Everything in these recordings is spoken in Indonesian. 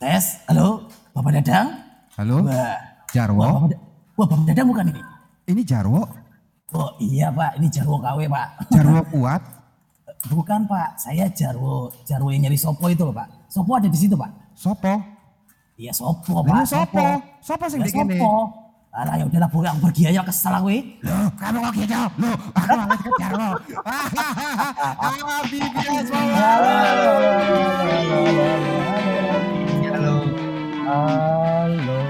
Tes, halo, Bapak Dadang? Halo, Wah, wah, Jarwo. Bapak, Da- wah, Bapak Dadang bukan ini? Ini Jarwo. Oh iya Pak, ini Jarwo KW Pak. Jarwo kuat. Bukan Pak, saya Jarwo, Jarwo yang nyari Sopo itu loh Pak. Sopo ada di situ Pak. Sopo. Iya Sopo Pak, Sopo. Sopo sing Ya, di. Sopo. Alah ya udahlah pulang pergi aja kesel aku. eh. Loh, kamu kok gitu? Loh, aku malah ke Jarwo. Ah, BBS Halo. Halo.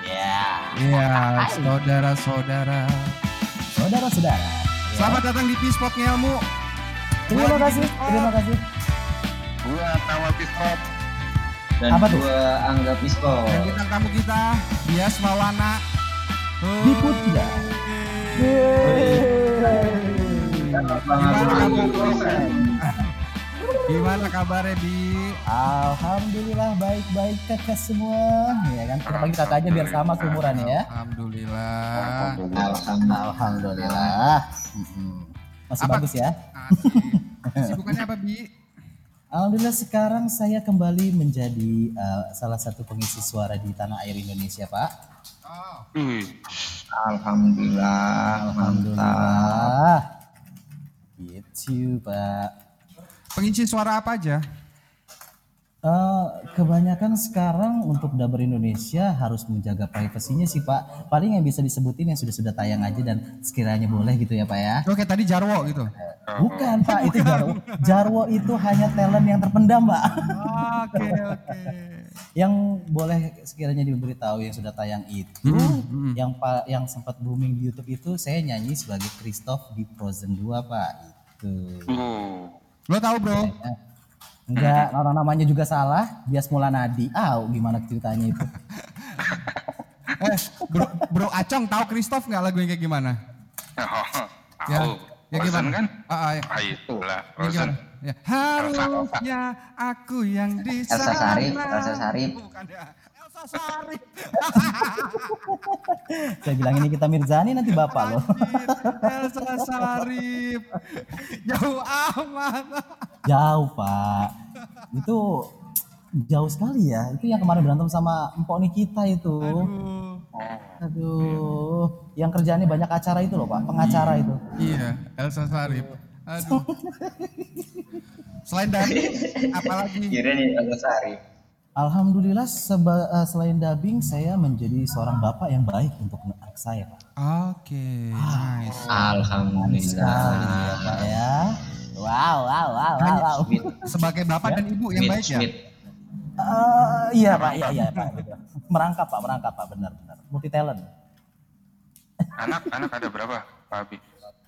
Ya, Iya, saudara-saudara. saudara-saudara. Selamat datang di Pispot Ngelmu. Terima kasih, terima kasih. Gua Tawa Piskop. Dan Apa tuh? gua Angga Piskop. Dan bintang tamu kita, Bias Maulana. Di Putda. Gimana kabarnya, Bi? Alhamdulillah baik-baik kakak semua. Ya kan kita panggil kakak aja biar sama seumuran ya. Alhamdulillah. Alhamdulillah. Alhamdulillah. Masih Apa? bagus ya. Sibukannya apa, Bi? Alhamdulillah sekarang saya kembali menjadi uh, salah satu pengisi suara di tanah air Indonesia, Pak. Oh, Alhamdulillah. Mantap. Alhamdulillah. Gitu, Pak. Pengisi suara apa aja? Eh, kebanyakan sekarang untuk Daber Indonesia harus menjaga privasinya sih Pak. Paling yang bisa disebutin yang sudah-sudah tayang aja dan sekiranya boleh gitu ya Pak ya. Oke, tadi Jarwo gitu. Bukan Pak, itu Jarwo. Jarwo itu hanya talent yang terpendam Pak. Oke, oke. yang boleh sekiranya diberitahu yang sudah tayang itu, yang pa- yang sempat booming di YouTube itu saya nyanyi sebagai Christoph di Frozen 2 Pak. Itu. Lo tahu, Bro? Enggak, orang namanya juga salah. Bias Mulanadi. Ah, gimana ceritanya itu? Eh, Bro, Bro Acong tahu Christoph nggak lagu yang kayak gimana? Oh, Ya, tahu. ya gimana? kan? Ah, ah, ya. Ah, itulah, Ya, Frozen. gimana? Ya. Harusnya aku yang di Elsa sana. Sarip, Elsa Sarip. Bukan ya. Elsa Sarip. Saya bilang ini kita Mirzani nanti bapak loh. Elsa Sarip. Jauh amat. Jauh pak. Itu jauh sekali ya. Itu yang kemarin berantem sama Empok Nikita itu. Aduh. Aduh. Yang kerjaannya banyak acara itu loh pak. Pengacara itu. Iya, Elsa Sarip. Aduh. Selain dari apalagi? Kira nih Elsa Sarip. Alhamdulillah seba- eh, selain dubbing saya menjadi seorang bapak yang baik untuk anak saya pak. Oke, nice. Manis sekali ya Alhamdulillah. pak ya. Wow wow wow wow. Hanya- wow. Sebagai bapak dan ibu yang baik ya. Eh, iya pak, iya iya pak. Merangkap pak, merangkap pak, benar benar. Multi talent. Anak, anak ada berapa, Pak Abi?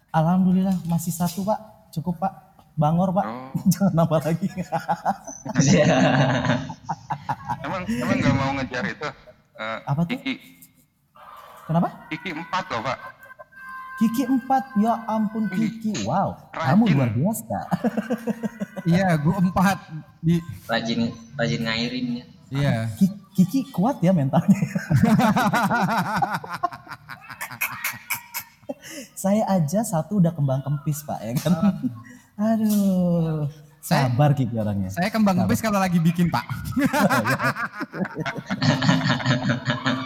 Alhamdulillah masih satu pak, cukup pak. Bangor pak, Oh. jangan nambah lagi. Emang, emang nggak mau ngejar itu? eh, Apa tuh? Kiki, Kenapa? Kiki empat loh, Pak. Kiki empat, ya ampun Kiki, wow, kamu Rajin. luar biasa. Iya, gua empat di. Rajin, rajin ngairinnya. Iya. Ki- Kiki kuat ya mentalnya. Saya aja satu udah kembang kempis pak ya kan. Aduh, sabar Kiki orangnya. Saya kembang kempis kalau lagi bikin pak.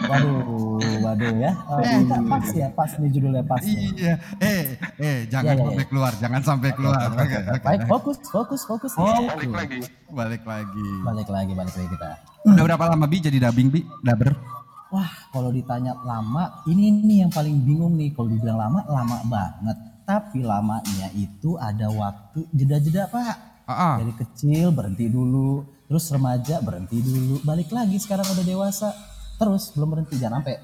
Waduh, waduh ya. Oh, kita pas ya, pas nih judulnya pas. iya. Eh, eh, jangan Iya, iya, sampai iya. keluar, jangan sampai keluar. Oke, oke. Baik, fokus, fokus, fokus. Oh, ya. Balik lagi. Balik lagi. Balik lagi, balik lagi kita. Udah berapa lama bi jadi dubbing bi? Daber? Wah, kalau ditanya lama, ini nih yang paling bingung nih. Kalau dibilang lama, lama banget. Tapi lamanya itu ada waktu jeda-jeda pak. Ah. Dari kecil berhenti dulu, terus remaja berhenti dulu, balik lagi sekarang udah dewasa, terus belum berhenti jangan sampai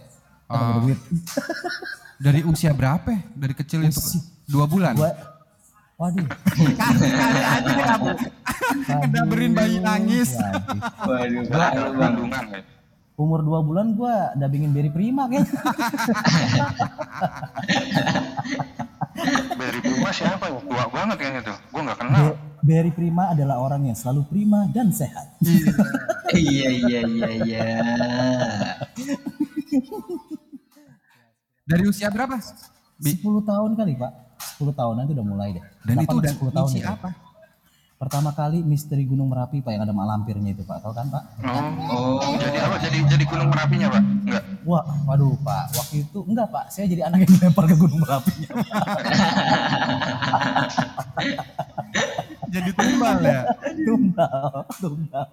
duit. Dari usia berapa? ya? Dari kecil itu Usi- dua bulan. Gua, waduh, Kali aja deh kamu. Daberin bayi nangis. waduh. Waduh, kandungan, ya. Umur dua bulan gua dabingin Berry Prima kan. Berry Prima siapa ya? Tua banget kayaknya tuh. Gue nggak kenal. Be- Berry Prima adalah orang yang selalu prima dan sehat. Iya, iya, iya, iya. Dari usia berapa? Bi. 10 tahun kali pak 10 tahunan itu udah mulai deh Dan itu 8, udah 10 tahun itu. apa? Pertama kali misteri Gunung Merapi Pak yang ada mak lampirnya itu Pak, tahu kan Pak? Oh, jadi apa? Jadi jadi gunung merapinya pak? Enggak. Wah, waduh Pak, waktu itu enggak Pak, saya jadi anak yang dilempar ke Gunung Merapinya. Jadi tumbal ya. tumbal, tumbal.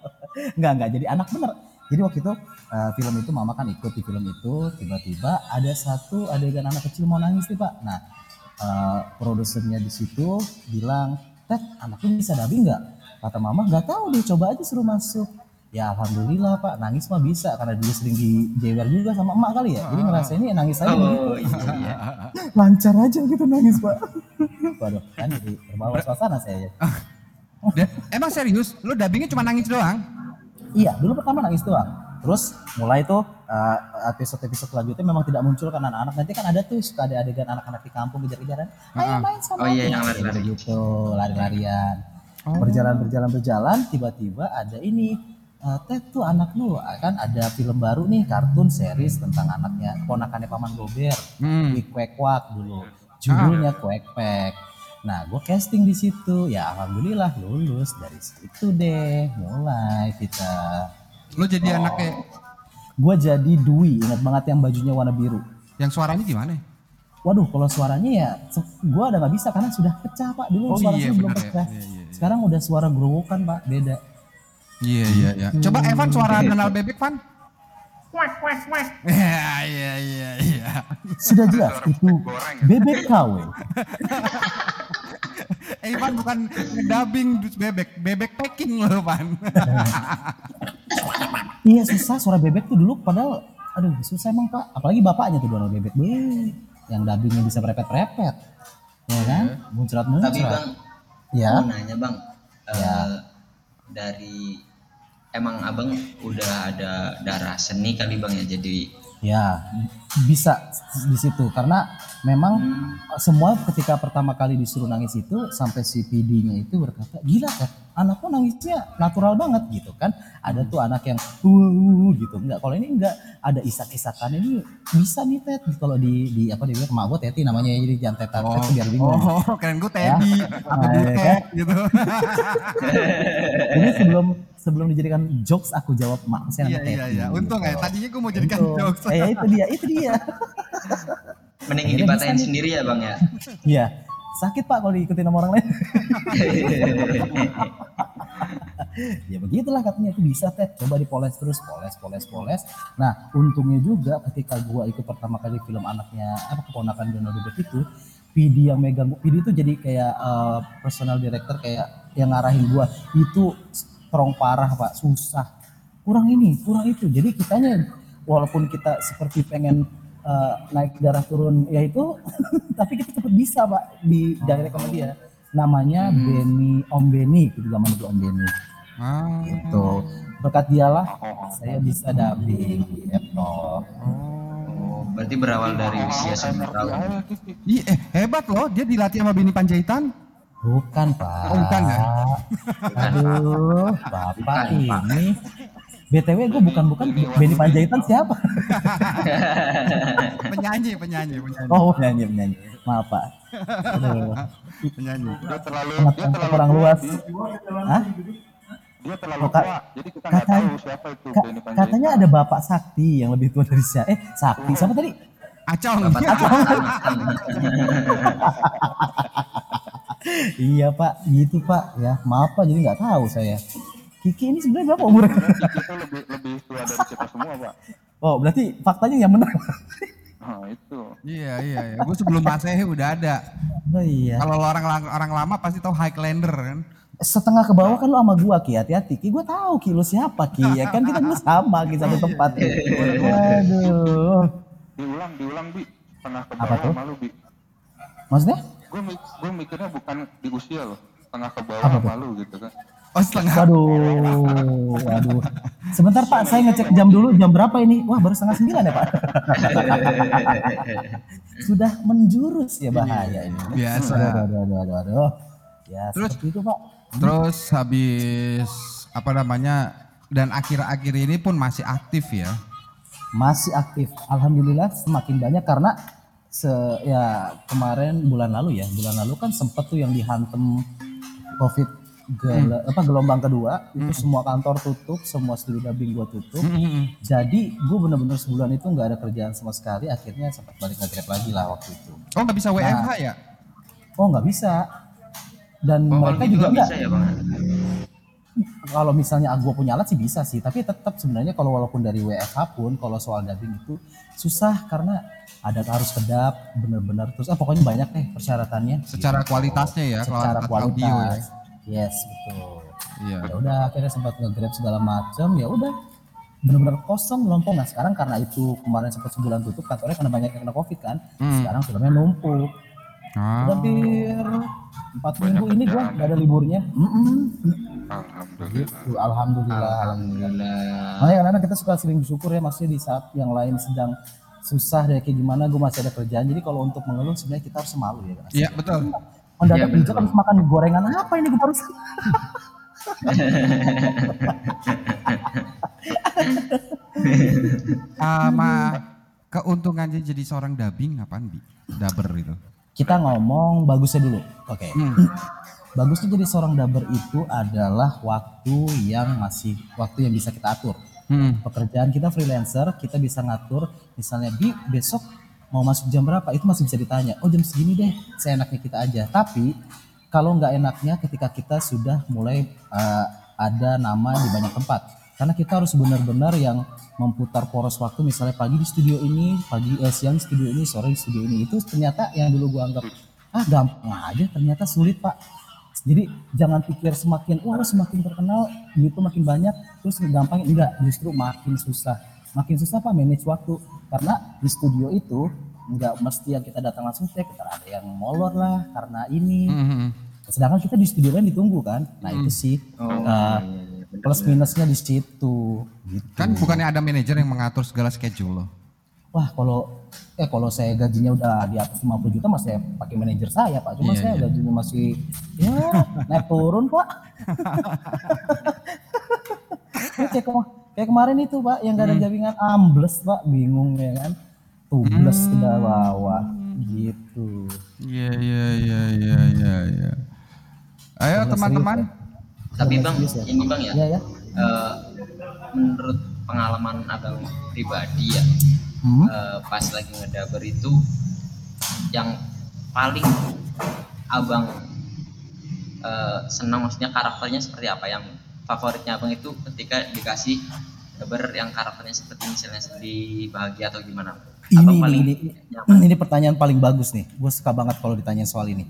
Enggak, enggak, jadi anak bener. Jadi waktu itu eh, film itu mama kan ikut di film itu, tiba-tiba ada satu adegan anak kecil mau nangis nih Pak. Nah, eh, produsernya di situ bilang, Ted, anaknya bisa dubbing nggak? Kata mama, nggak tahu deh, coba aja suruh masuk. Ya alhamdulillah Pak, nangis mah bisa karena dulu sering dijewer juga sama emak kali ya. Jadi ngerasain ini nangis aja gitu. Oh iya iya. Lancar aja gitu nangis Pak. Waduh, kan jadi terbawa suasana saya. Dan- emang serius? Lu dubbingnya cuma nangis doang? Iya, dulu pertama nangis doang. Terus mulai tuh uh, episode-episode selanjutnya memang tidak muncul karena anak-anak nanti kan ada tuh suka ada adegan anak-anak di kampung kejar-kejaran. Ayo main sama Oh iya, aku." yang lari-lari. gitu, lari-larian. Berjalan berjalan berjalan tiba-tiba ada ini uh, Ted tuh anak lu kan ada film baru nih kartun series tentang anaknya ponakannya paman Gober Hmm. di Kwek Wak dulu judulnya Kwek Pek nah gue casting di situ ya alhamdulillah lulus dari situ deh mulai kita Lu jadi anaknya gue jadi Dwi ingat banget yang bajunya warna biru yang suaranya gimana? waduh kalau suaranya ya gue udah nggak bisa karena sudah pecah pak dulu Oh suara iya, belum ya. pecah Iya, iya, iya. sekarang udah suara gerowokan pak beda Iya iya iya. Coba Evan suara Donald Bebek Van. Iya iya iya iya. sudah jelas itu bebek KW Evan bukan ngedubbing dus bebek, bebek packing loh Van. Iya susah. Suara bebek tuh dulu padahal aduh susah emang pak. Apalagi bapaknya tuh Donald bebek. Wih, yang dubbingnya bisa merepet-repet. Ya kan? Muncrat muncrat Tapi bang, ya mau nanya bang, eh, dari emang abang udah ada darah seni kali bang ya? Jadi Ya, bisa di situ. Karena memang semua ketika pertama kali disuruh nangis itu sampai si PD-nya itu berkata, "Gila kan, anakku nangisnya natural banget." gitu kan. Ada tuh anak yang uh, gitu. Enggak, kalau ini enggak ada isak-isakan ini bisa nih Ted kalau di di apa dia bilang emak gue Teti namanya jadi jangan Ted Ted tuh biar bingung. Oh, keren gue Teddy, apa Nah, ya butet kan? gitu. Ini sebelum sebelum dijadikan jokes aku jawab mak saya Iya iya Teti." iya. Untung ya, Gitu. tadinya gue mau jadikan Untung. jokes. Eh, ya, itu dia, itu dia. mending Akhirnya dipatahin sendiri ya bang ya. Iya, sakit pak kalau diikutin sama orang lain. ya begitulah katanya. Itu bisa Ted coba dipoles terus poles poles poles. Nah untungnya juga ketika gua ikut pertama kali film anaknya apa keponakan Donald Bebek itu PD yang megang PD itu jadi kayak eh, personal director kayak yang ngarahin gua. Itu strong parah pak. Susah. Kurang ini kurang itu. Jadi kitanya walaupun kita seperti pengen eh, naik darah turun ya itu tapi kita tetap bisa pak di direct sama dia namanya Benny Om Benny gitu zaman dulu Om Benny Ah. gitu berkat dialah saya bisa dubbing gitu Oh, berarti berawal dari usia 9 tahun. Iya, eh, hebat loh, dia dilatih sama Bini Panjaitan. bukan pak Oh, bukan ya? aduh bapak Bukan, Pak. BTW gue bukan bukan Benny Panjaitan siapa penyanyi, penyanyi, penyanyi, oh penyanyi penyanyi maaf pak aduh penyanyi. Dia terlalu dia terlalu kurang luas. Hah? Dia terlalu Oh, tua. Jadi kita nggak tahu siapa itu Ka- Benny Panjaitan. katanya ada Bapak Sakti yang lebih tua dari saya. Eh, Sakti siapa tadi? Acong. Iya Pak, gitu Pak. Ya maaf Pak, jadi nggak tahu saya. Kiki ini sebenarnya berapa umurnya? itu lebih lebih tua dari kita semua pak. Oh, berarti faktanya yang benar. Nah itu. Iya, iya, iya. Gue sebelum Masehi udah ada. Oh iya. Kalau lo orang orang lama pasti tahu Highlander kan. Setengah ke bawah kan lu sama gua Ki, hati-hati. Ki gua tahu Ki lu siapa Ki. Ya kan kita dulu sama Ki satu tempat. Aduh. Diulang diulang bi. Tengah ke Apa bawah tuh? malu bi. Maksudnya? Gue mikirnya bukan di usia loh. Tengah ke bawah Apa tuh? malu gitu kan. Oh setengah. Waduh, waduh. Sebentar Pak, saya ngecek jam dulu. Jam berapa ini? Wah, baru setengah sembilan ya Pak. Sudah menjurus ya bahaya ini. Biasa. Aduh, aduh, aduh, aduh. Ya, Terus- itu Pak. Terus habis apa namanya dan akhir-akhir ini pun masih aktif ya. Masih aktif. Alhamdulillah semakin banyak karena se ya kemarin bulan lalu ya, bulan lalu kan sempet tuh yang dihantem COVID gel- apa gelombang kedua itu semua kantor tutup, semua studio dubbing gua tutup. Hmm. Jadi gue bener-bener sebulan itu nggak ada kerjaan sama sekali. Akhirnya sempat balik nge lagi lah waktu itu. Oh nggak bisa WFH ya? Oh nggak bisa. Dan Oh, mereka gitu juga nggak ya bang? Kalau misalnya gue punya alat sih bisa sih. Tapi tetap sebenarnya kalau walaupun dari WFH pun kalau soal dubbing itu susah karena ada harus kedap bener-bener terus. Ah pokoknya banyak deh persyaratannya. Secara Gitu. kualitasnya ya, Secara kualitas. audio ya. Yes betul. Iya. ya udah akhirnya sempat nge-grab segala macam ya udah bener-bener kosong melompong nah sekarang karena itu kemarin sempat sebulan tutup kantornya karena banyak yang kena covid kan Hmm. sekarang filmnya numpuk Ah. hampir empat minggu ini gua gak ada liburnya Mm-mm. Alhamdulillah. gitu alhamdulillah Alhamdulillah. makanya kadang kita suka sering bersyukur ya maksudnya di saat yang lain sedang susah deh kayak gimana gue masih ada kerjaan jadi kalau untuk mengeluh sebenarnya kita harus malu ya kan Iya betul. Mendadak bijak betul. habis makan gorengan apa ini gue barusan Sama keuntungannya jadi seorang dubbing apaan bi? Dubber itu. kita ngomong bagusnya dulu oke Hmm. bagusnya jadi seorang dubber itu adalah waktu yang masih waktu yang bisa kita atur Hmm. pekerjaan kita freelancer kita bisa ngatur misalnya bi besok mau masuk jam berapa? Itu masih bisa ditanya. Oh jam segini deh. Seenaknya kita aja. Tapi kalau nggak enaknya ketika kita sudah mulai uh, ada nama di banyak tempat. Karena kita harus benar-benar yang memutar poros waktu. Misalnya pagi di studio ini pagi eh, siang di studio ini sore di studio ini. Itu ternyata yang dulu gua anggap ah gampang aja. Ternyata sulit pak. Jadi jangan pikir semakin wah semakin terkenal gitu makin banyak terus gampang enggak justru makin susah makin susah pak manage waktu. Karena di studio itu enggak mesti yang kita datang langsung take kita ada yang molor lah karena ini. Hmm. sedangkan kita di studio lain ditunggu kan? Nah itu sih Oh, uh, iya, iya, plus minusnya di situ gitu. Kan bukannya ada manajer yang mengatur segala schedule loh. wah kalau eh kalau saya gajinya udah di atas 50 juta mas saya pakai manajer saya pak. Cuma Iya, saya iya. gajinya masih ya naik turun pak. Ini kayak, kema- kayak kemarin itu pak yang gak ada jaringan ambles pak bingung ya kan tubles ke bawah gitu Iya iya iya iya iya iya. Ayo teman-teman. Tapi Serius, bang, serius ya? ini bang ya. ya ya eh, menurut pengalaman abang pribadi ya, hmm? eh, pas lagi ngedaber itu yang paling abang eh, senang maksudnya karakternya seperti apa yang favoritnya abang itu ketika dikasih daber yang karakternya seperti misalnya sedih bahagia atau gimana? Ini Abang ini, paling ini, nyaman? ini pertanyaan paling bagus nih. Gue suka banget kalau ditanya soal ini.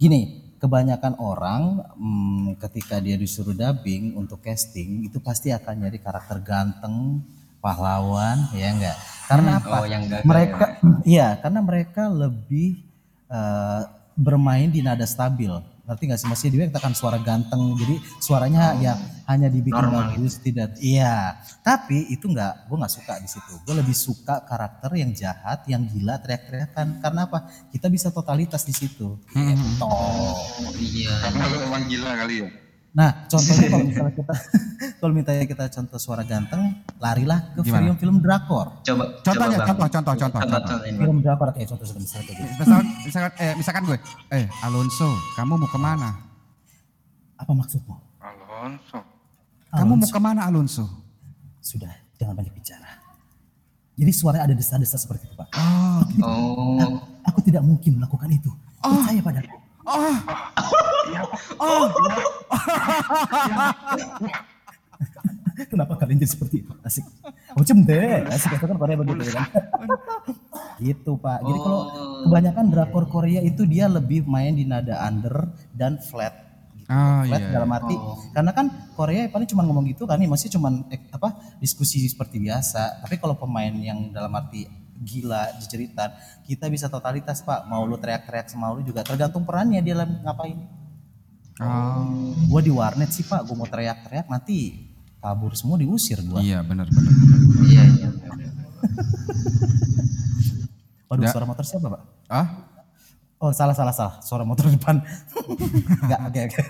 Gini kebanyakan orang hmm, ketika dia disuruh dubbing untuk casting itu pasti akan nyari karakter ganteng pahlawan ya enggak? Karena apa? oh yang gagal mereka iya karena mereka lebih eh, bermain di nada stabil ngerti nggak sih? Maksudnya dia katakan suara ganteng. Jadi suaranya ya hanya dibikin Normal bagus tidak iya. Tapi itu nggak gue nggak suka di situ. Gue lebih suka karakter yang jahat yang gila teriak-teriakan. Karena apa? Kita bisa totalitas di situ. Hmm. Gitu. oh iya. Karena lu emang gila kali ya. Nah contohnya kalau misalnya kita kalau misalnya kita contoh suara ganteng larilah ke Gimana? film-film drakor coba Contohnya, coba, contoh, contoh, contoh, Contoh, contoh. film drakor kayak contoh sudah misalnya kayak gitu Misalkan, misalkan, eh, misalkan gue, eh Alonso, kamu mau ke mana? apa maksudmu Alonso. Kamu mau Alonso. ke mana Alonso? sudah jangan banyak bicara jadi suaranya ada desa-desa seperti itu pak Oh, gitu. oh aku tidak mungkin melakukan itu percaya padaku oh, kenapa kalian jadi seperti itu? Asik. Oh cemde asik itu kan Korea begitu ya kan? Gitu pak. Jadi kalau kebanyakan drakor Korea itu dia lebih main di nada under dan flat. Oh flat iya. dalam arti karena kan Korea paling cuma ngomong gitu kan nih masih cuma eh, apa diskusi seperti biasa. Tapi kalau pemain yang dalam arti gila jejeritan. Kita bisa totalitas pak. Mau lu teriak-teriak sama lu juga tergantung perannya dia lagi ngapain. Oh, gua di warnet sih pak. Gua mau teriak-teriak nanti kabur semua diusir gua. Iya benar benar. iya iya. Waduh Ya. suara motor siapa pak? Ah, oh salah salah salah. Suara motor depan. Nggak oke oke.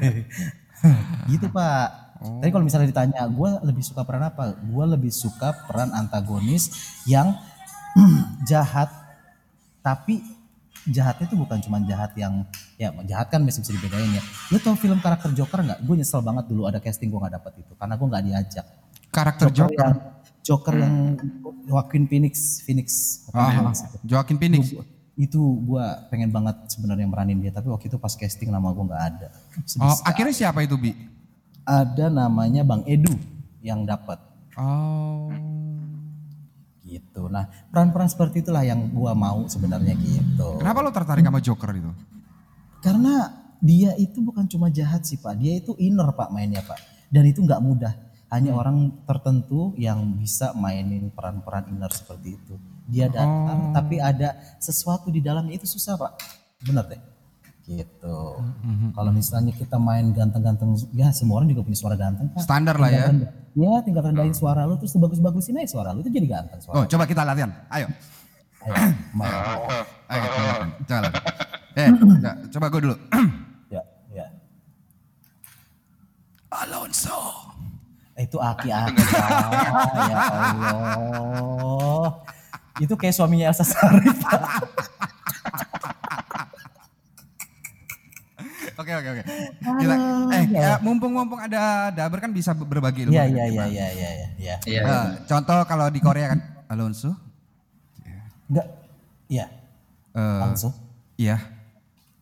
Gitu pak. Tapi kalau misalnya ditanya, gue lebih suka peran apa? Gue lebih suka peran antagonis yang jahat, tapi jahatnya tuh bukan cuma jahat yang ya jahat kan masih bisa dibedain ya lu tau film karakter Joker nggak gue nyesel banget dulu ada casting gue nggak dapet itu karena gue nggak diajak Karakter Joker. yang Joker yang Joaquin Phoenix Phoenix Ah, itu. Joaquin Phoenix. itu gue pengen banget sebenarnya meranin dia tapi waktu itu pas casting nama gue nggak ada Oh, akhirnya siapa itu, Bi? ada namanya Bang Edu yang dapat Oh. Gitu. Nah peran-peran seperti itulah yang gue mau sebenarnya gitu. Kenapa lo tertarik sama Joker itu? karena dia itu bukan cuma jahat sih pak. Dia itu inner pak mainnya pak. Dan itu nggak mudah. Hanya orang tertentu yang bisa mainin peran-peran inner seperti itu. Dia datang tapi ada sesuatu di dalamnya. Itu susah pak. Bener deh gitu. Kalau misalnya kita main ganteng-ganteng ya semua orang juga punya suara ganteng pak. Standar lah ya. Rendah- ya tinggal rendahin suara lu terus bagus-bagusin aja suara lu itu jadi ganteng suara Oh, coba kita latihan. Ayo. Ayo. Ayo, latihan. Eh, ya, coba gue dulu. ya ya Alonso. itu aki-aki ya Allah itu kayak suaminya Elsa Sarif Oke, oke, oke. Eh, ya, mumpung-mumpung ada Daber kan bisa berbagi ilmu. Iya iya iya iya iya iya iya. Iya. Eh, contoh kalau di Korea kan Alonso. Enggak. Iya. Eh, Langsung. iya.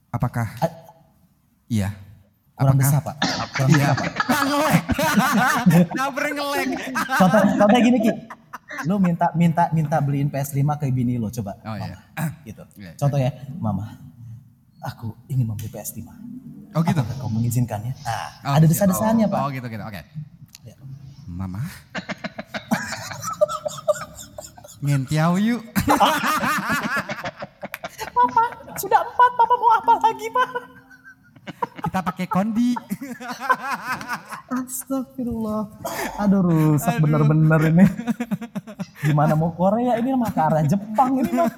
Apakah? A- Iya. Kurang Apakah? besar, Pak. Kurang Iya. besar, Pak. Nah, ngelek. Daber ngelek. Contoh contohnya gini Ki. Lu minta minta minta beliin PS5 ke bini lo coba. Oh, iya. Mama. Gitu. Iya. Contoh ya, Mama. Aku ingin membeli PS5. Oh gitu. Apakah kau mengizinkannya? Nah, Oh, ada gitu. desa-desanya, Pak. Oh gitu gitu. Oke. Ya. Mama. Ngentiau yuk. Papa, sudah empat, Papa mau apa lagi, Pak? Kita pakai kondi. Astagfirullah. Aduh rusak bener-bener ini. Gimana mau Korea ini mah ke arah Jepang ini mah.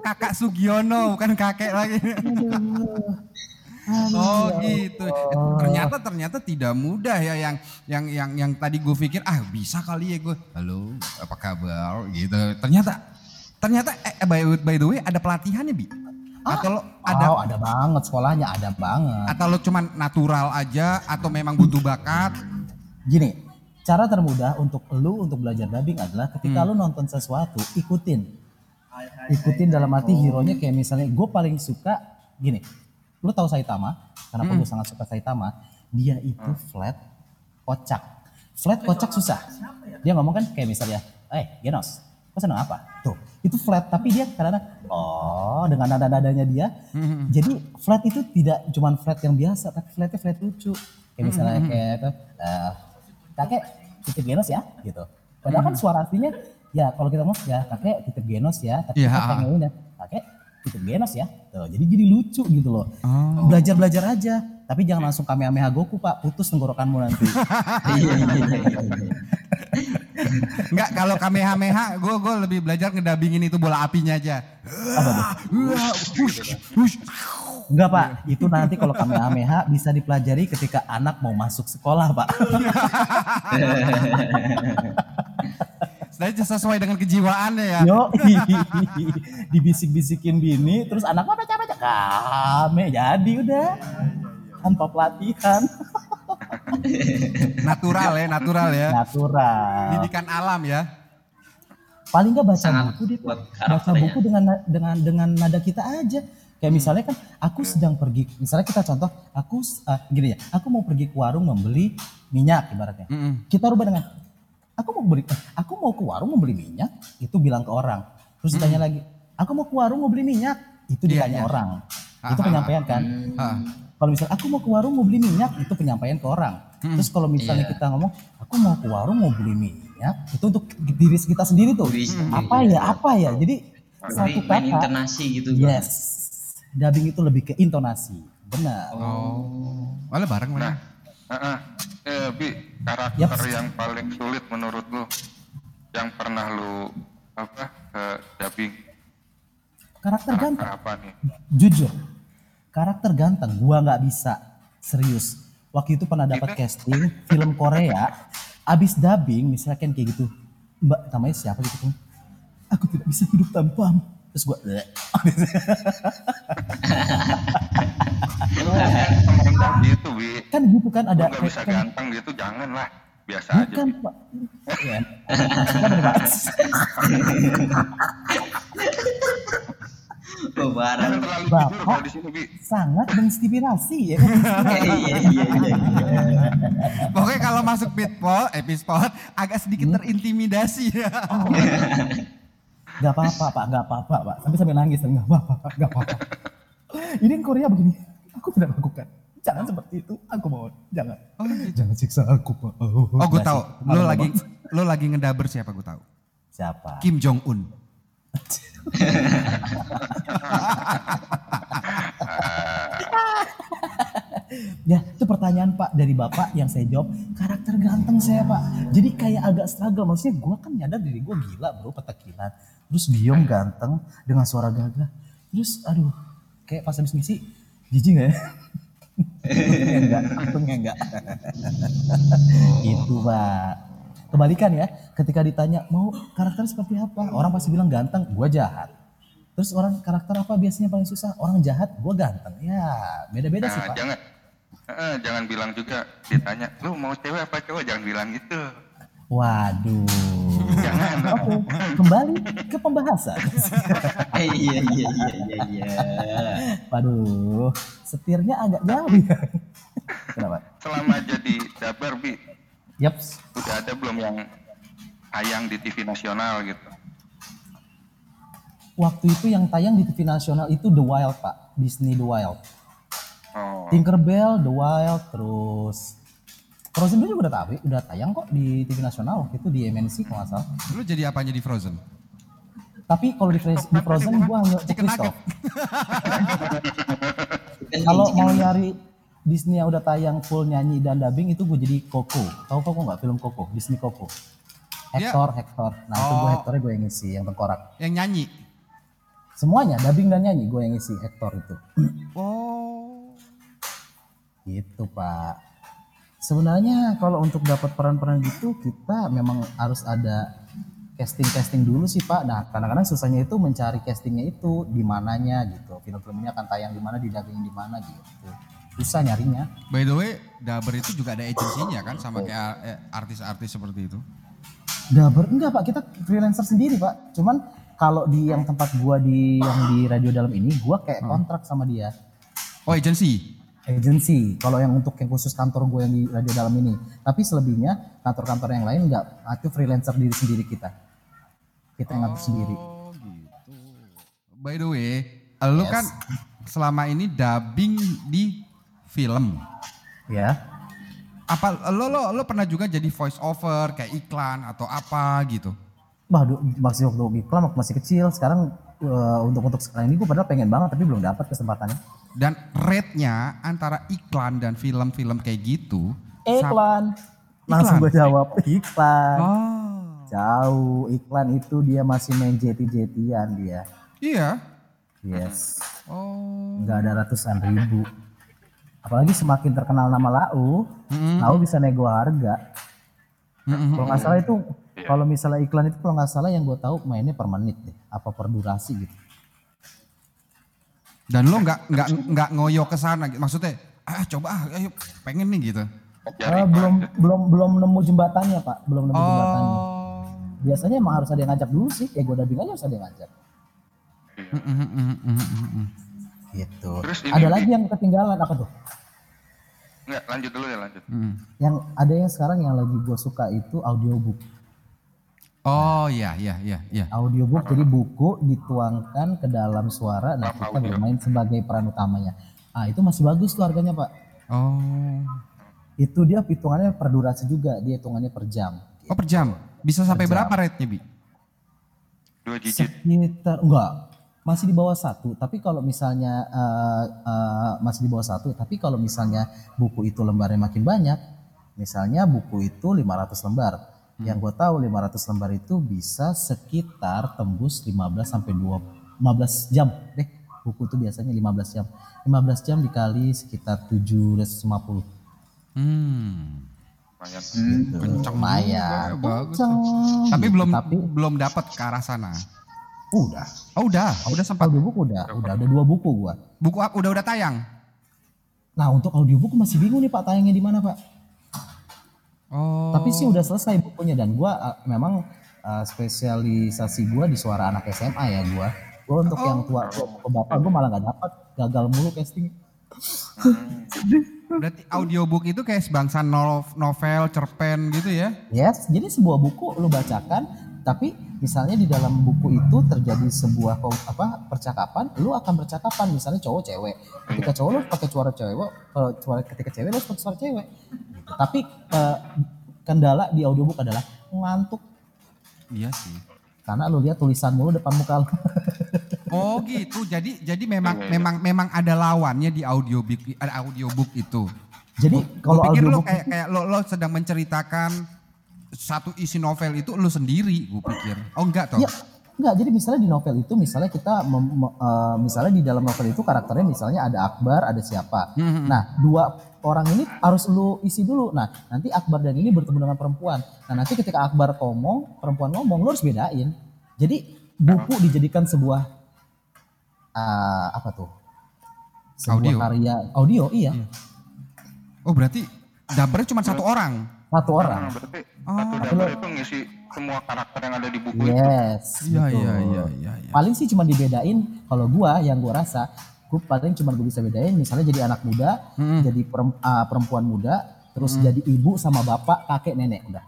Kakak Sugiono bukan kakek lagi. Oh gitu. Ternyata ternyata tidak mudah ya yang yang yang yang tadi gue pikir ah bisa kali ya gue. Halo, apa kabar gitu. Ternyata ternyata eh, by, by the way ada pelatihannya bi. Atau lo ada Oh, ada banget sekolahnya, ada banget. atau lo cuman natural aja atau memang butuh bakat? Gini, cara termudah untuk lu untuk belajar dubbing adalah ketika lu nonton sesuatu, ikutin. Ikutin dalam arti hero-nya kayak misalnya gue paling suka gini. Lu tahu Saitama? Kenapa gue sangat suka Saitama? Dia itu flat, kocak. Flat kocak susah. Dia ngomong kan kayak misalnya, "Eh, Genos, kau seneng apa?" Tuh, itu flat tapi dia kadang-kadang oh dengan nada-nadanya dia. Jadi flat itu tidak cuman flat yang biasa, tapi flatnya flat lucu. Kayak misalnya kayak apa, eh, kakek titip genos ya gitu. Padahal kan suara aslinya ya kalau kita ngomong ya kakek titip genos ya, tapi Iya, kita ah. pengennya kakek titip genos ya. Tuh, jadi jadi lucu gitu loh. Oh. Belajar-belajar aja, tapi jangan langsung kamehameha Goku Pak, putus tenggorokanmu nanti. Iya iya iya. iya. Enggak kalau kamehameha gue gue lebih belajar ngedabingin itu bola apinya aja. Apa. Enggak Pak, itu nanti kalau kamehameha bisa dipelajari ketika anak mau masuk sekolah Pak. Saya sesuai dengan kejiwaannya ya. Yo, dibisik-bisikin bini, terus anak baca-baca kame, jadi udah tanpa pelatihan, Natural ya, natural ya. natural. Didikan alam ya. Paling nggak baca Sangat buku deh, baca karakternya. buku dengan dengan dengan nada kita aja. Kayak misalnya kan, aku sedang pergi, misalnya kita contoh, aku ah, gini ya, aku mau pergi ke warung membeli minyak ibaratnya. Mm-mm. Kita rubah dengan, aku mau beli, aku mau ke warung mau beli minyak, itu bilang ke orang. Terus ditanya lagi, aku mau ke warung mau beli minyak, itu Iya, ditanya iya. orang. Ah, Itu penyampaian kan. Ah. Kalau misalnya aku mau ke warung mau beli minyak, itu penyampaian ke orang. Terus kalau misalnya Iya. kita ngomong, aku mau ke warung mau beli minyak, itu untuk diri kita sendiri tuh. Diri sendiri, Apa ya, apa ya. Jadi satu kata, intonasi gitu. Bang. yes. Dubbing itu lebih ke intonasi. Benar. Oh. Malah bareng mana? Heeh. Eh, Bi, karakter Yap. yang paling sulit menurut lu yang pernah lu apa ke dubbing Karakter karakter ganteng. apa nih? Jujur, karakter ganteng gua nggak bisa serius. Waktu itu pernah dapat casting film Korea, abis dubbing misalkan kayak gitu, mbak namanya siapa gitu kan? aku tidak bisa hidup tanpamu. Terus gue, rendah gitu, Bi. kan gitu kan ada Lu gak bisa kan- ganteng gitu, jangan lah. Biasa aja. bukan Bi. pak ya. Oh, Bapak. di sini, Bi. sangat menginspirasi ya kan Iya iya iya iya. Pokoknya kalau masuk pitpol, eh pitpol agak sedikit Hmm? terintimidasi ya. Gak apa-apa pak, gak apa-apa pak. Sampai sampai nangis, gak apa-apa, Pak. gak apa-apa. Ini yang Korea begini, aku tidak lakukan. Jangan seperti itu, aku mohon, jangan. Jangan siksa aku pak. Oh, gue Nggak tahu. Lo lagi lo lagi ngedaber siapa gue tahu. Siapa? Kim Jong Un. Ya, itu pertanyaan Pak dari Bapak yang saya jawab, karakter ganteng saya Pak. Jadi kayak agak struggle, maksudnya gue kan nyadar diri gue gila bro, petakilan. Terus Biom ganteng dengan suara gagah. Terus aduh, kayak pas habis misi, jijik gak ya? enggak, untungnya enggak. Itu Pak. Kebalikan ya, ketika ditanya mau karakter seperti apa, orang pasti bilang ganteng, gue jahat. Terus orang karakter apa biasanya paling susah? Orang jahat, gue ganteng. Ya, beda-beda sih Nah, Pak. jangan eh, jangan bilang juga ditanya, lu mau cewek apa cowok? Jangan bilang gitu. Waduh. Jangan. Oke, kembali ke pembahasan. Eh, Iya iya iya iya iya. Waduh, setirnya agak jauh ya. Kenapa? Selama jadi dabar, Bi, Yaps. udah ada belum yang tayang di TV nasional gitu? Waktu itu yang tayang di TV nasional itu The Wild, Pak. Disney The Wild. Oh, Tinkerbell, The Wild, terus Frozen 2 juga udah tayang, udah tayang kok di TV nasional waktu itu di MNC kalau nggak salah. Lo jadi apanya di Frozen? Tapi kalau di, Frozen- di Frozen gua hanya. Chicken Kalau mau nyari Disney yang udah tayang full nyanyi dan dubbing itu gue jadi Coco. Tahu Coco nggak film Coco? Disney Coco. Dia- Hector, Hector. Nah itu gue Oh. Hectornya gue yang ngisi, yang tengkorak. Yang nyanyi. Semuanya dubbing dan nyanyi gue yang ngisi Hector itu. Oh. gitu Pak. Sebenarnya kalau untuk dapat peran-peran gitu kita memang harus ada casting-casting dulu sih Pak. Nah kadang-kadang susahnya itu mencari castingnya itu di mananya gitu. Film-film ini akan tayang di mana, di dubbing di mana gitu. Susah nyarinya. By the way, Daber itu juga ada agensinya kan sama kayak eh, artis-artis seperti itu. Dabar enggak Pak, kita freelancer sendiri Pak. Cuman kalau di yang tempat gua di yang di radio dalam ini, gua kayak kontrak sama dia. Oh, agensi. Agency, kalau yang untuk yang khusus kantor gue yang di radio dalam ini. Tapi selebihnya kantor-kantor yang lain enggak, itu freelancer diri sendiri kita. Kita yang ngatur sendiri. Oh, gitu. By the way, lu kan selama ini dubbing di film. Ya. Apa lo lo lo pernah juga jadi voice over kayak iklan atau apa gitu? Wah, du- masih waktu iklan waktu masih kecil. Sekarang eh, untuk untuk sekarang ini gue padahal pengen banget tapi belum dapat kesempatannya. Dan rate-nya antara iklan dan film-film kayak gitu. sa- Iklan. Langsung gue jawab iklan. Oh. Jauh iklan itu dia masih main jeti-jetian dia. Iya. Yes. Oh. nggak ada ratusan ribu. Apalagi semakin terkenal nama Lau, Lau bisa nego harga. Kalau nggak salah itu, kalau misalnya iklan itu kalau nggak salah yang gue tahu mainnya per menit deh, apa per durasi gitu. Dan lo nggak nggak nggak ngoyo ke sana gitu. Maksudnya, ah coba ah ayo pengen nih gitu. Eh, belum belum belum nemu jembatannya pak, belum nemu jembatannya. Oh. Biasanya emang harus ada yang ngajak dulu sih, ya gue dubbing aja harus ada yang ngajak. Gitu. Terus ini, ada lagi yang ketinggalan apa tuh? Enggak, lanjut dulu ya lanjut. Mm. Yang ada yang sekarang yang lagi gue suka itu audiobook. Oh iya iya iya iya. audiobook jadi buku dituangkan ke dalam suara nah kita bermain sebagai peran utamanya ah itu masih bagus tuh harganya pak Oh. itu dia hitungannya per durasi juga dia hitungannya per jam Oh per jam. Bisa sampai berapa rate-nya, Bi? Dua digit. sekitar enggak masih di bawah satu tapi kalau misalnya eh, eh, masih di bawah satu tapi kalau misalnya buku itu lembarnya makin banyak misalnya buku itu 500 lembar yang gue tahu 500 lembar itu bisa sekitar tembus 15 sampai 2 15 jam deh buku itu biasanya 15 jam 15 jam dikali sekitar 750 Hmm. Lumayan. Kenceng lumayan juga, bagus. Kenceng. Tapi Gitu, belum tapi belum dapat ke arah sana. Udah. Oh udah, udah sempat. Audiobook udah, udah ada dua buku gua. Buku udah udah tayang. Nah untuk audiobook masih bingung nih Pak tayangnya di mana Pak. Oh. Tapi sih udah selesai bukunya dan gua uh, memang uh, spesialisasi gua di suara anak SMA ya gua. Gua untuk yang tua, gua ke bapak gua malah nggak dapat, gagal mulu casting. Berarti audiobook itu kayak sebangsa no- novel, cerpen gitu ya? Yes, jadi sebuah buku lu bacakan, tapi misalnya di dalam buku itu terjadi sebuah apa percakapan, lu akan bercakapan misalnya cowok cewek. Ketika cowok lu pakai suara cewek, kalau suara ketika cewek lu pakai suara cewek. Gitu. Tapi eh, kendala di audiobook adalah ngantuk Iya sih. karena lu lihat tulisan mulu depan muka lu. Oh gitu. Jadi jadi memang memang memang ada lawannya di audiobook ada audiobook itu. jadi kalau pikir lo audiobook kayak kayak lo, lo sedang menceritakan satu isi novel itu lo sendiri, gue pikir. Oh enggak toh? Ya, enggak. Jadi misalnya di novel itu, misalnya kita, mem- me- eh, misalnya di dalam novel itu karakternya misalnya ada Akbar, ada siapa. Hmm, Nah, dua orang ini harus lu isi dulu. Nah, nanti Akbar dan ini bertemu dengan perempuan. Nah, nanti ketika Akbar ngomong, perempuan ngomong, lu harus bedain. Jadi buku dijadikan sebuah eh, apa tuh? Sebuah Audio. karya audio, iya. Oh berarti dubbernya cuma satu orang. Satu Nah, orang. berarti Oh. satu dapur itu ngisi semua karakter yang ada di buku itu. Yes. Iya betul. iya iya iya. iya. paling sih cuma dibedain kalau gua yang gua rasa gue paling cuma gue bisa bedain misalnya jadi anak muda jadi perem- ah, perempuan muda terus jadi ibu sama bapak kakek nenek udah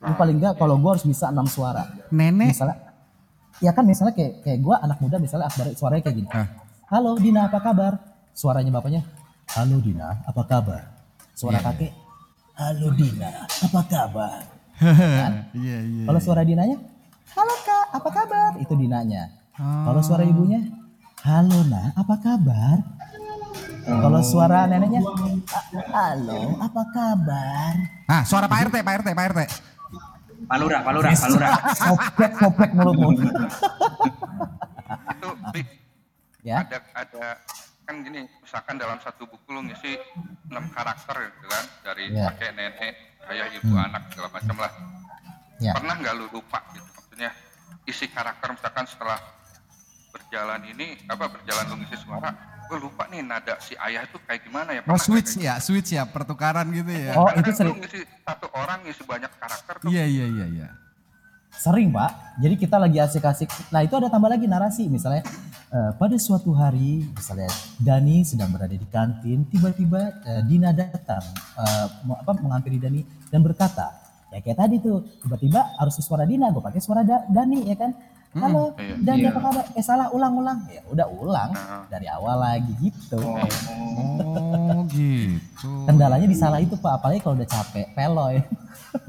Lu paling enggak kalau gua harus bisa enam suara Nenek. misalnya ya kan misalnya kayak kayak gua anak muda misalnya Akbar suaranya kayak gini Ah. halo Dina apa kabar suaranya bapaknya halo Dina apa kabar suara Iya, kakek halo Dina apa kabar Iya iya. kalau suara Dinanya, halo kak, apa kabar? Itu Dinanya. Kalau suara ibunya, halo nak, apa kabar? Kalau suara neneknya, "A- halo, apa kabar? Ah suara Pak RT Pak RT Pak RT. Palura, palura, palura. Soplek, soplek mulut mulut. Itu Rik, Ya, ada ada kan gini, misalkan dalam satu buku lu ngisi enam karakter gitu kan, dari Iya. kakek, nenek, ayah, ibu, anak segala macam lah. ya. Pernah nggak lu lupa gitu? Maksudnya isi karakter misalkan setelah berjalan ini apa berjalan lu ngisi suara, gue lupa nih nada si ayah itu kayak gimana ya? Oh Pernah nggak switch kayak ya switch ya pertukaran gitu ya. Oh, Karena itu sering. lu ngisi satu orang ngisi banyak karakter tuh. Iya iya iya iya. Sering pak, jadi kita lagi asik-asik. Nah itu ada tambah lagi narasi, misalnya eh, pada suatu hari, misalnya Dani sedang berada di kantin, tiba-tiba eh, Dina datang, mau- apa menghampiri Dani dan berkata, ya kayak tadi tuh, tiba-tiba harus suara Dina, gue pakai suara Da- Dani ya kan. Halo, iya. Dani Iya. apa kabar? Eh salah, ulang-ulang. Ya udah ulang Nah. dari awal lagi gitu. Oh gitu. Kendalanya di salah itu pak, apalagi kalau udah capek, peloy.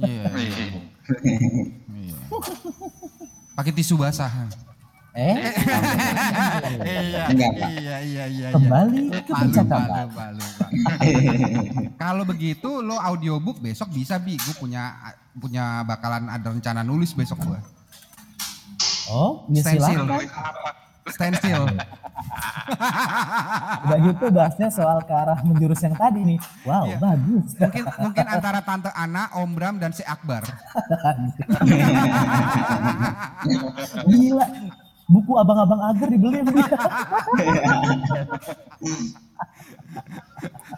Iya. Iya. iya. Pakai tisu basah. Eh, Iya, Enggak, Pak. iya, iya, iya. kembali ke Lupa, percakapan. lupa, lupa. Kalau begitu lo audiobook besok bisa bi, gue punya punya bakalan ada rencana nulis besok gue. Oh, ya silakan. Nulis apa? Stand still. Udah gitu bahasnya soal ke arah menjurus yang tadi nih. Wow, Iya. bagus. Mungkin mungkin antara tante Ana, Om Bram dan si Akbar. Gila. Buku abang-abang agar dibeli dia.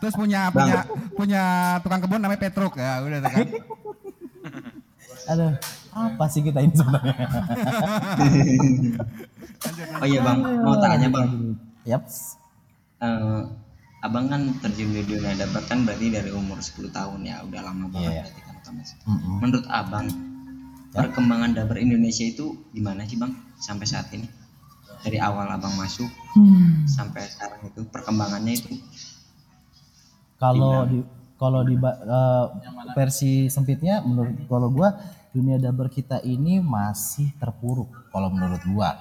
Terus punya punya punya tukang kebun namanya Petruk ya, udah kan. Aduh, apa sih kita ini sebenarnya? Oh iya bang, mau tanya bang. Yap. Eh, abang kan terjun di dunia dapat kan berarti dari umur 10 tahun ya, udah lama banget Iya. berarti kan otomatis. Mm-mm. Menurut abang, perkembangan dabar Indonesia itu gimana sih bang sampai saat ini? Dari awal abang masuk sampai sekarang itu perkembangannya itu Kalau di kalau di eh, versi sempitnya menurut kalau gua dunia dabar kita ini masih terpuruk kalau menurut gua.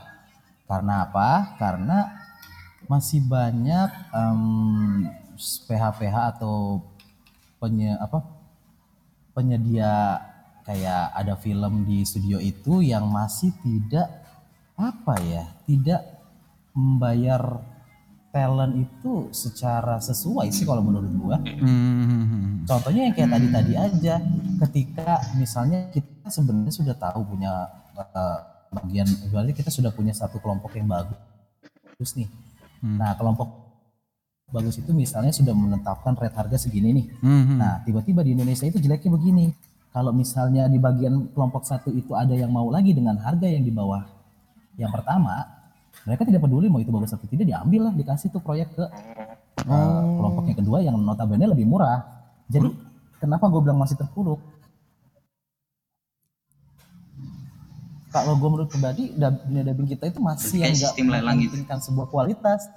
Karena apa? Karena masih banyak em, PH-PH atau penye apa penyedia kayak ada film di studio itu yang masih tidak apa ya tidak membayar talent itu secara sesuai sih kalau menurut gua. Hmm. Contohnya yang kayak tadi-tadi aja, ketika misalnya kita sebenarnya sudah tahu punya eh, bagian berarti kita sudah punya satu kelompok yang bagus nih. Nah, kelompok bagus itu misalnya sudah menetapkan rate harga segini nih. Hmm, Nah, tiba-tiba di Indonesia itu jeleknya begini. Kalau misalnya di bagian kelompok satu itu ada yang mau lagi dengan harga yang di bawah yang pertama, mereka tidak peduli mau itu bagus atau tidak, diambil lah, dikasih tuh proyek ke uh, kelompok yang kedua yang notabene lebih murah. Jadi kenapa gue bilang masih terpuruk? Kalau gue menurut pribadi, dunia dubbing kita itu masih yang nggak lelang gitu. mementingkan sebuah kualitas.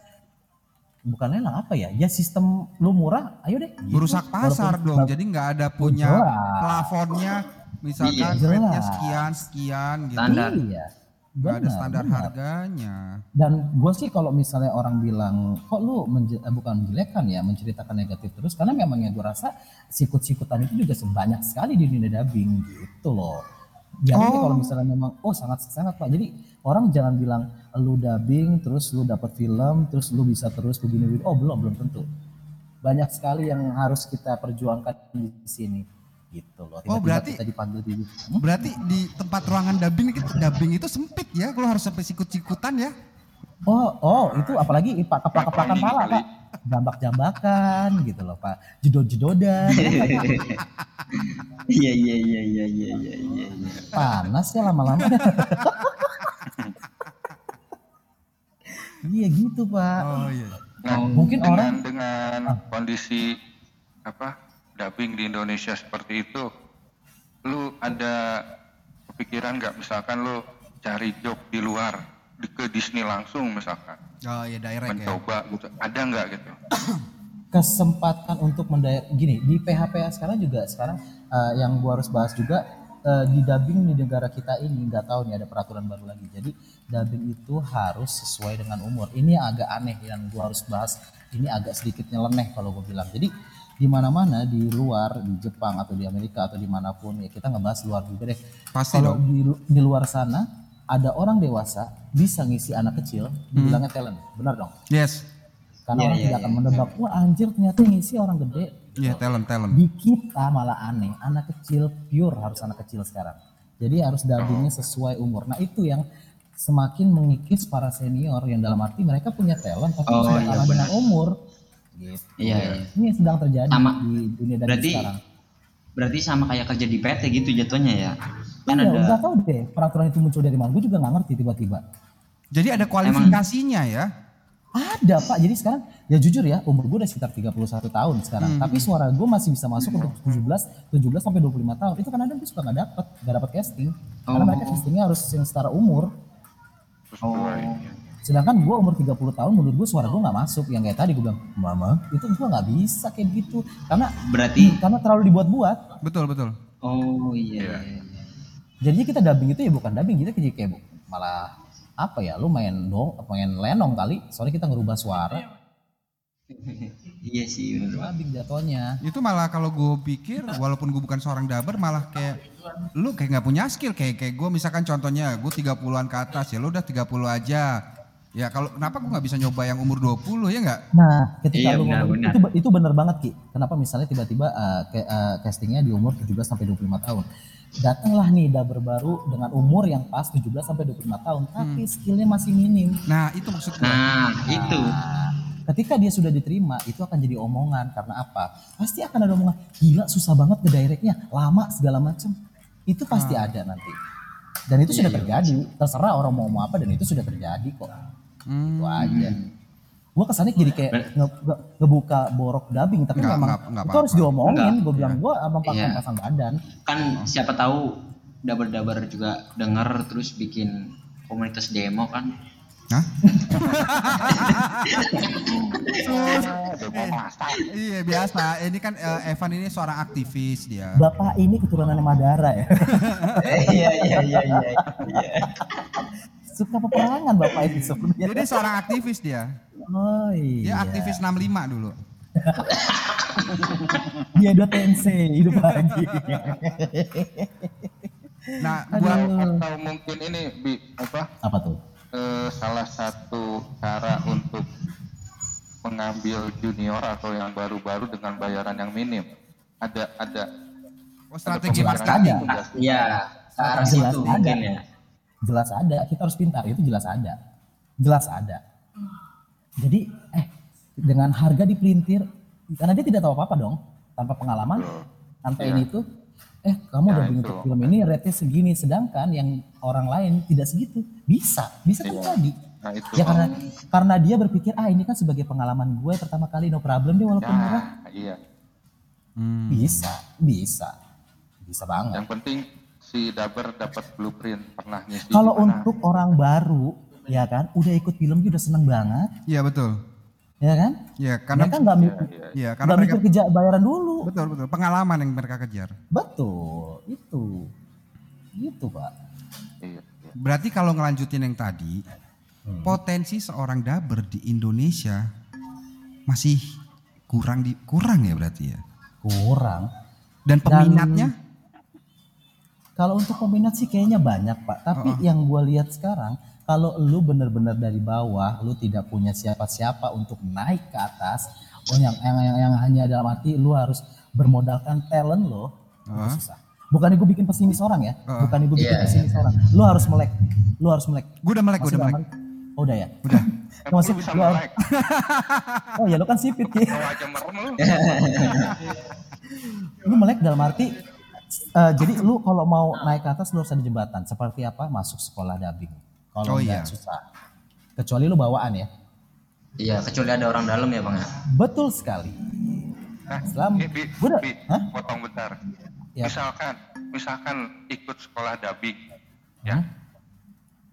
Bukan lelang apa ya? Ya sistem lu murah, ayo deh. gitu. Merusak pasar Walaupun- dong. Jadi nggak ada punya jelas. plafonnya misalkan Iya, rate-nya jelas. sekian sekian gitu. Standar. Iya. Nggak ada standar benar. harganya. Dan gue sih kalau misalnya orang bilang kok lu menje- eh, bukan menjelekkan ya menceritakan negatif terus karena memang ya gue rasa sikut-sikutan itu juga sebanyak sekali di dunia dubbing gitu loh. Jadi Oh. kalau misalnya memang oh sangat sangat pak. Jadi orang jangan bilang lu dubbing terus lu dapat film terus lu bisa terus begini begini. Oh belum belum tentu. Banyak sekali yang harus kita perjuangkan di sini gitu loh. Oh, Tiba-tiba berarti- kita dipanggil di Hmm? Berarti di tempat ruangan dubbing itu dubbing itu sempit ya. Kalau harus sampai sikut-sikutan ya. Oh, oh itu apalagi pak keplak-keplakan pala pak, jambak-jambakan gitu loh pak, jedod-jedodan, Iya iya iya iya iya iya iya. iya. panas ya lama-lama. iya gitu pak. Oh iya. Nah, Mungkin dengan, orang dengan kondisi apa dubbing di Indonesia seperti itu, lu ada kepikiran nggak misalkan lu cari job di luar ke Disney langsung misalkan. Oh iya direct ya. mencoba gitu, ada nggak gitu? kesempatan untuk mendayak gini di PHPA sekarang juga sekarang eh, yang gua harus bahas juga eh, di dubbing di negara kita ini nggak tahu nih ada peraturan baru lagi. Jadi dubbing itu harus sesuai dengan umur. Ini agak aneh yang gua harus bahas. Ini agak sedikit nyeleneh kalau gue bilang. Jadi di mana-mana di luar di Jepang atau di Amerika atau di mana pun ya kita ngebahas luar juga deh. Pasti kalau dong. di, di luar sana ada orang dewasa bisa ngisi anak kecil dibilangnya talent. Benar dong? Yes. karena Iya, orang iya, tidak akan menebak wah anjir ternyata ngisi orang gede. Iya talent talent. di kita malah aneh anak kecil pure harus anak kecil sekarang. Jadi harus dubbingnya sesuai umur. Nah itu yang semakin mengikis para senior yang dalam arti mereka punya talent tapi Oh, iya, kalah dengan umur. Gitu. Iya, iya. ini yang sedang terjadi Sama. di dunia dubbing Berarti sekarang. berarti sama kayak kerja di PT gitu jatuhnya ya. Kan iya ada nggak tahu deh peraturan itu muncul dari mana gue juga nggak ngerti tiba-tiba Jadi ada kualifikasinya ya. Ada pak, jadi sekarang ya jujur ya umur gue udah sekitar 31 tahun sekarang. Tapi suara gue masih bisa masuk untuk 17, 17 sampai 25 tahun. Itu kadang-kadang gue suka nggak dapet, nggak dapet casting. Karena Oh. mereka castingnya harus yang setara umur. Oh. Sedangkan gue umur 30 tahun menurut gue suara gue nggak masuk. Yang kayak tadi gue bilang, mama itu gue nggak bisa kayak gitu. Karena berarti karena terlalu dibuat-buat. Betul betul. oh iya. iya, iya. Jadinya kita dubbing itu ya bukan dubbing, kita kayak kayak malah apa ya, lu main dong, main lenong kali. Soalnya kita ngerubah suara. Iya sih. Dubbing jatuhnya. Itu malah kalau gue pikir walaupun gue bukan seorang dubber malah kayak lu kayak nggak punya skill kayak kayak gue misalkan contohnya gue 30-an ke atas ya lu udah 30 aja. Ya kalau kenapa gue nggak bisa nyoba yang umur 20 ya nggak? Nah, ketika Iya, lu benar, ngomong benar. itu itu benar banget Ki. Kenapa misalnya tiba-tiba uh, ke- uh, castingnya di umur 17 sampai 25 tahun. Datanglah nih dubber baru dengan umur yang pas 17 sampai 25 tahun, tapi skillnya masih minim. Nah itu maksud gue. Nah itu. Nah, ketika dia sudah diterima, itu akan jadi omongan karena apa? Pasti akan ada omongan, gila susah banget ke directnya, lama segala macam. Itu pasti ada nanti. Dan itu sudah terjadi. Terserah orang mau ngomong apa dan itu sudah terjadi kok. Hmm. Itu aja. Gue kesannya jadi kayak nge- nge- ngebuka borok dubbing, tapi Nggak, memang nggak- nggak itu harus diomongin. Gue bilang gue abang pasang Iya. pasang badan. Kan siapa tahu dabar-dabar juga denger terus bikin komunitas demo kan. Hah? Iya biasa. Ini kan eh, Evan ini seorang aktivis dia. Bapak ini keturunan Madara ya. Iya iya iya iya. Suka peperangan bapak ini sebenarnya. Jadi seorang aktivis dia. Oh Dia iya. aktivis 65 dulu. Dia udah tensei hidup lagi. Nah, buat Atau mungkin ini bi apa Apa tuh? Eh, salah satu cara untuk mengambil junior atau yang baru-baru dengan bayaran yang minim. Ada ada oh, strategi ada marketing. ada. Iya. Ke arah Jelas situ ada. mungkin ya. jelas ada kita harus pintar itu jelas ada jelas ada jadi eh dengan harga dipelintir karena dia tidak tahu apa apa dong tanpa pengalaman tanpa Iya. ini tuh eh kamu Ya, udah itu. untuk film ini rate segini sedangkan yang orang lain tidak segitu bisa bisa Iya. terjadi Nah itu. ya karena karena dia berpikir ah ini kan sebagai pengalaman gue pertama kali no problem deh walaupun murah Ya, iya. Hmm. bisa bisa bisa banget Yang penting si Daber dapat blueprint pernah ngisi kalau untuk orang baru ya kan udah ikut film udah seneng banget Iya betul. Ya kan? Ya karena mereka nggak mikir Iya, ya karena nggak mereka mikir keja bayaran dulu. Betul betul. Pengalaman yang mereka kejar. betul itu. Itu pak. Iya, iya. Berarti kalau ngelanjutin yang tadi, potensi seorang daber di Indonesia masih kurang di kurang ya berarti ya. kurang. Dan peminatnya? kalau untuk peminat sih kayaknya banyak pak. Tapi yang gue lihat sekarang kalau lu bener-bener dari bawah lu tidak punya siapa-siapa untuk naik ke atas oh yang yang, yang, yang hanya dalam arti lu harus bermodalkan talent lo itu susah. Bukan gue bikin pesimis orang ya bukan gue bikin Iya, pesimis orang. Lu harus melek lu harus melek. Gue udah melek, gue udah melek. oh udah ya? Udah. Kan Masih lu bisa melek. oh ya lu kan sipit aja merem lu. lu melek dalam arti eh, jadi lu kalau mau naik ke atas lu harus ada jembatan. Seperti apa? Masuk sekolah dubbing kalau Oh, enggak iya. susah kecuali lu bawaan ya Iya, kecuali ada orang dalam ya bang ya. betul sekali Nah, Selama- ini, Bi, Bi, Hah? potong bentar. Ya. Misalkan, misalkan ikut sekolah dubbing, ya. Hmm?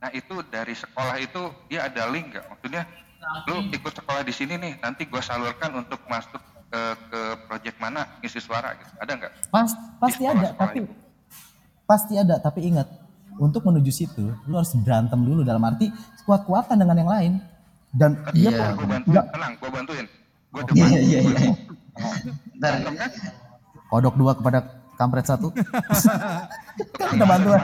Nah itu dari sekolah itu dia ada link nggak? Maksudnya lu ikut sekolah di sini nih, nanti gua salurkan untuk masuk ke ke project mana ngisi suara gitu. Ada nggak? Pas, pasti sekolah- ada tapi itu. pasti ada tapi ingat untuk menuju situ lu harus berantem dulu dalam arti kuat-kuatan dengan yang lain. Dan dia Iya. Gua bantuin, nggak tenang, gua bantuin. Gua Oke. coba. Iya iya iya. Ntar kodok dua kepada kampret satu. Kan kita bantuan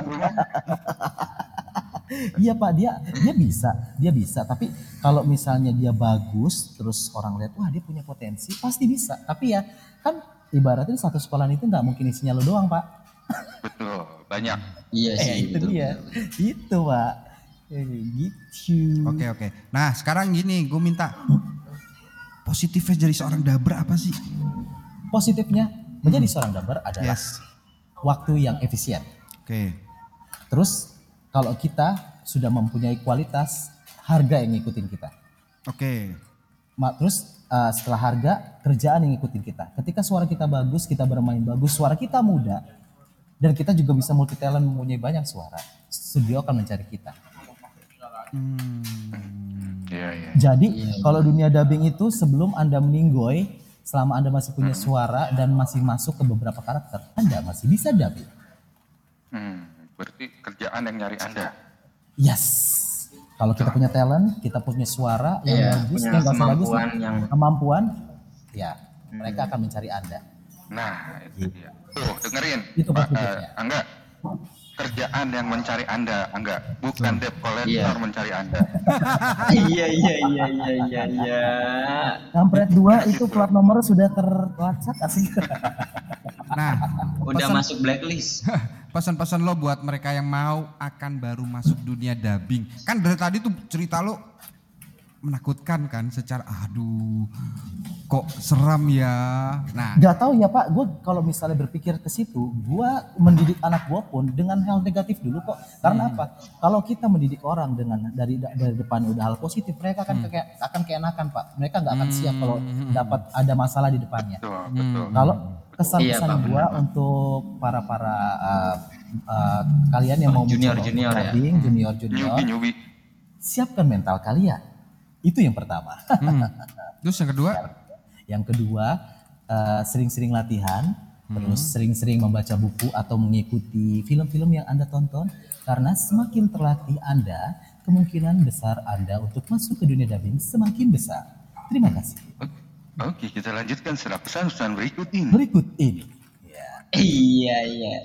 Iya pak. Dia dia bisa. Dia bisa. Tapi kalau misalnya dia bagus terus orang lihat wah dia punya potensi pasti bisa. Tapi ya kan ibaratnya satu sekolahan itu nggak mungkin isinya lo doang pak Betul, banyak. iya eh sih. itu betul, dia betul. itu pak Eh, gitu Oke oke. Nah sekarang gini, gue minta positifnya jadi seorang daber apa sih? positifnya menjadi seorang daber adalah Yes. waktu yang efisien Oke. terus kalau kita sudah mempunyai kualitas harga yang ngikutin kita Oke. Ma- terus uh, setelah harga kerjaan yang ngikutin kita ketika suara kita bagus kita bermain bagus suara kita muda dan kita juga bisa multi talent mempunyai banyak suara. Studio akan mencari kita. Iya, iya. jadi kalau dunia dubbing itu sebelum anda meninggoy selama anda masih punya suara dan masih masuk ke beberapa karakter anda masih bisa dubbing. Hmm, berarti kerjaan yang nyari Anda. yes. Kalau kita punya talent kita punya suara yang Iya, bagus punya yang bagus kemampuan yang- kemampuan ya mereka akan mencari anda. Nah, itu dia. Tuh, dengerin. Itu Pak, eh, Angga. Kerjaan yang mencari Anda, Angga. Bukan debt collector Iya. mencari Anda. Iya iya iya iya iya iya. Kampret 2 itu plat nomor sudah terlacak asik. Nah, Udah pesan- masuk blacklist. pesan-pesan lo buat mereka yang mau akan baru masuk dunia dubbing. Kan dari tadi tuh cerita lo menakutkan kan secara aduh kok seram ya. Nah, Gak tahu ya Pak, gue kalau misalnya berpikir ke situ, gue mendidik anak gue pun dengan hal negatif dulu kok. Karena apa? Kalau kita mendidik orang dengan dari dari depan udah hal positif, mereka akan kayak akan keenakan Pak. Mereka nggak akan siap kalau dapat ada masalah di depannya. Betul, betul. Kalau Iya, kesan-kesan Pak, gue untuk para para uh, uh, kalian yang mau Junior, junior ya. dubbing, junior junior, nyubi. siapkan mental kalian. Itu yang pertama. hmm. terus yang kedua, Yang kedua, eh, sering-sering latihan, terus sering-sering membaca buku atau mengikuti film-film yang Anda tonton karena semakin terlatih Anda, kemungkinan besar Anda untuk masuk ke dunia dubbing semakin besar. Terima kasih. Oke, kita lanjutkan setelah pesan-pesan berikut ini. Berikut ini. Ya, Iya iya.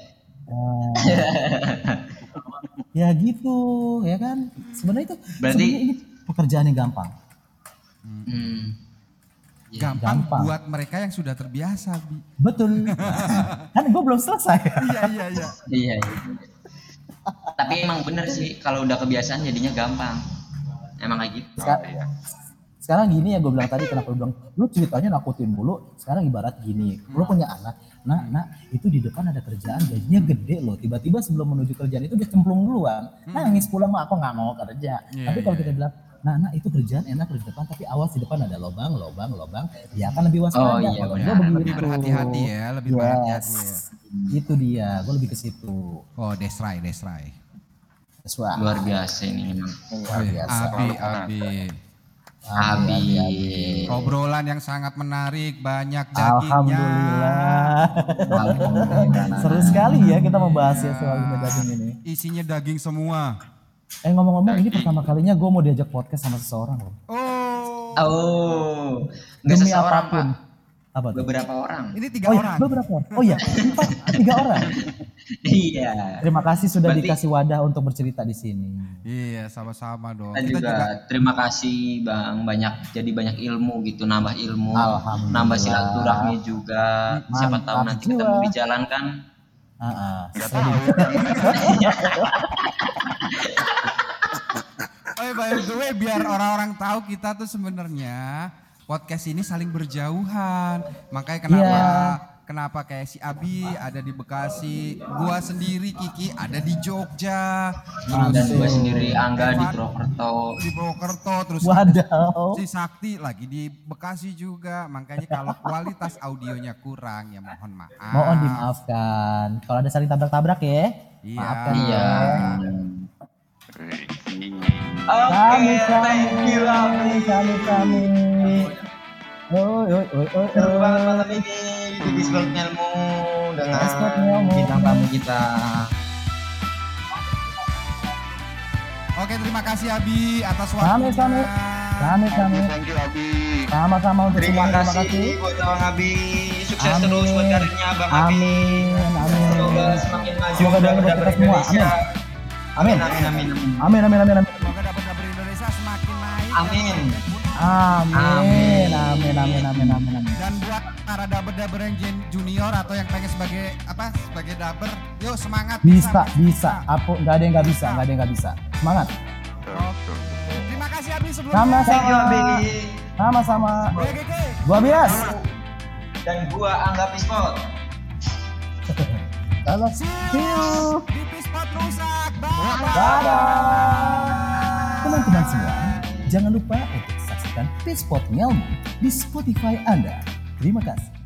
eh, ya gitu, ya kan? Sebenarnya itu Berarti- sebenarnya ini pekerjaan yang gampang. Hmm. gampang, gampang. buat mereka yang sudah terbiasa. Bi. Betul. kan gue belum selesai. Iya iya iya. Iya. iya. tapi emang bener sih kalau udah kebiasaan jadinya gampang emang kayak gitu Seka- iya. sekarang gini ya gue bilang tadi kenapa lu bilang lu ceritanya nakutin mulu sekarang ibarat gini lu punya anak nah nah itu di depan ada kerjaan gajinya gede loh tiba-tiba sebelum menuju kerjaan itu dia cemplung duluan nangis pulang mah aku nggak mau kerja Iya, tapi kalau kita bilang nah nah itu kerjaan enak di depan tapi awas di depan ada lobang lobang lobang dia akan lebih waspada Oh, iya, Kalau begitu. Lebih berhati-hati ya, lebih Yes. berhati-hati ya. itu dia gue lebih ke situ Oh, Desrai, Desrai. Luar biasa ini memang luar biasa Abi, Abi. Abi. Obrolan yang sangat menarik, banyak dagingnya. Alhamdulillah. Seru sekali ya kita membahas ya soal ini daging ini. Isinya daging semua. Eh ngomong-ngomong ini pertama kalinya gue mau diajak podcast sama seseorang loh. Oh, oh Demi seseorang apa pun. pak Apa tuh? beberapa orang ini tiga Oh iya, orang. beberapa orang. Oh iya, empat, tiga orang. iya Terima kasih sudah Berarti- dikasih wadah untuk bercerita di sini. Iya, sama-sama dong. Dan Kita juga, juga terima kasih bang banyak jadi banyak ilmu gitu nambah ilmu Alhamdulillah. nambah silaturahmi juga siapa tahu Mantap nanti jiwa. ketemu di jalan kan Ah, ah. Nggak Saya tahu. By the way, biar orang-orang tahu kita tuh sebenarnya podcast ini saling berjauhan. Makanya kenapa Iya. kenapa kayak si Abi ada di Bekasi, gua sendiri Kiki ada di Jogja, dan terus gue sendiri Angga di Purwokerto di Purwokerto, terus Wadaw. si Sakti lagi di Bekasi juga. Makanya kalau kualitas audionya kurang ya mohon maaf. Mohon dimaafkan. Kalau ada saling tabrak-tabrak ya. Iya. Maafkan iya ya. Oke Kami, thank you kami, Abi kami, kami. Oi, oi, oi, oi, seru banget malam ini di Discord Ilmu dengan bintang tamu kita Oke, terima kasih Abi atas Kami, waktunya. kami. Kami, kami. Thank you Abi. Sama-sama untuk terima semuanya. kasih buat Abang Abi sukses Amin. terus buat karirnya Abang Abi Amin, amin. semoga semakin maju Semoga dapat kita semua. Indonesia Amin. amin amin amin Amin, amin, amin, amin. Semakin naik. Amin. Amin, amin, amin, amin, amin, amin. Dan buat para daber-daber yang junior atau yang pengen sebagai apa sebagai daber, yuk semangat. Bisa, bisa. Apa nggak ada yang nggak bisa, nggak ada yang nggak bisa. Semangat. Terima kasih Abi sebelumnya. Sama-sama. thank you Abi Sama-sama. Gua bias. dan gua Angga Pispot Halo. See you di Pispot Rusak. Bye. Dadah. Teman-teman semua, jangan lupa untuk saksikan Pitspot Ngelmu di Spotify Anda. Terima kasih.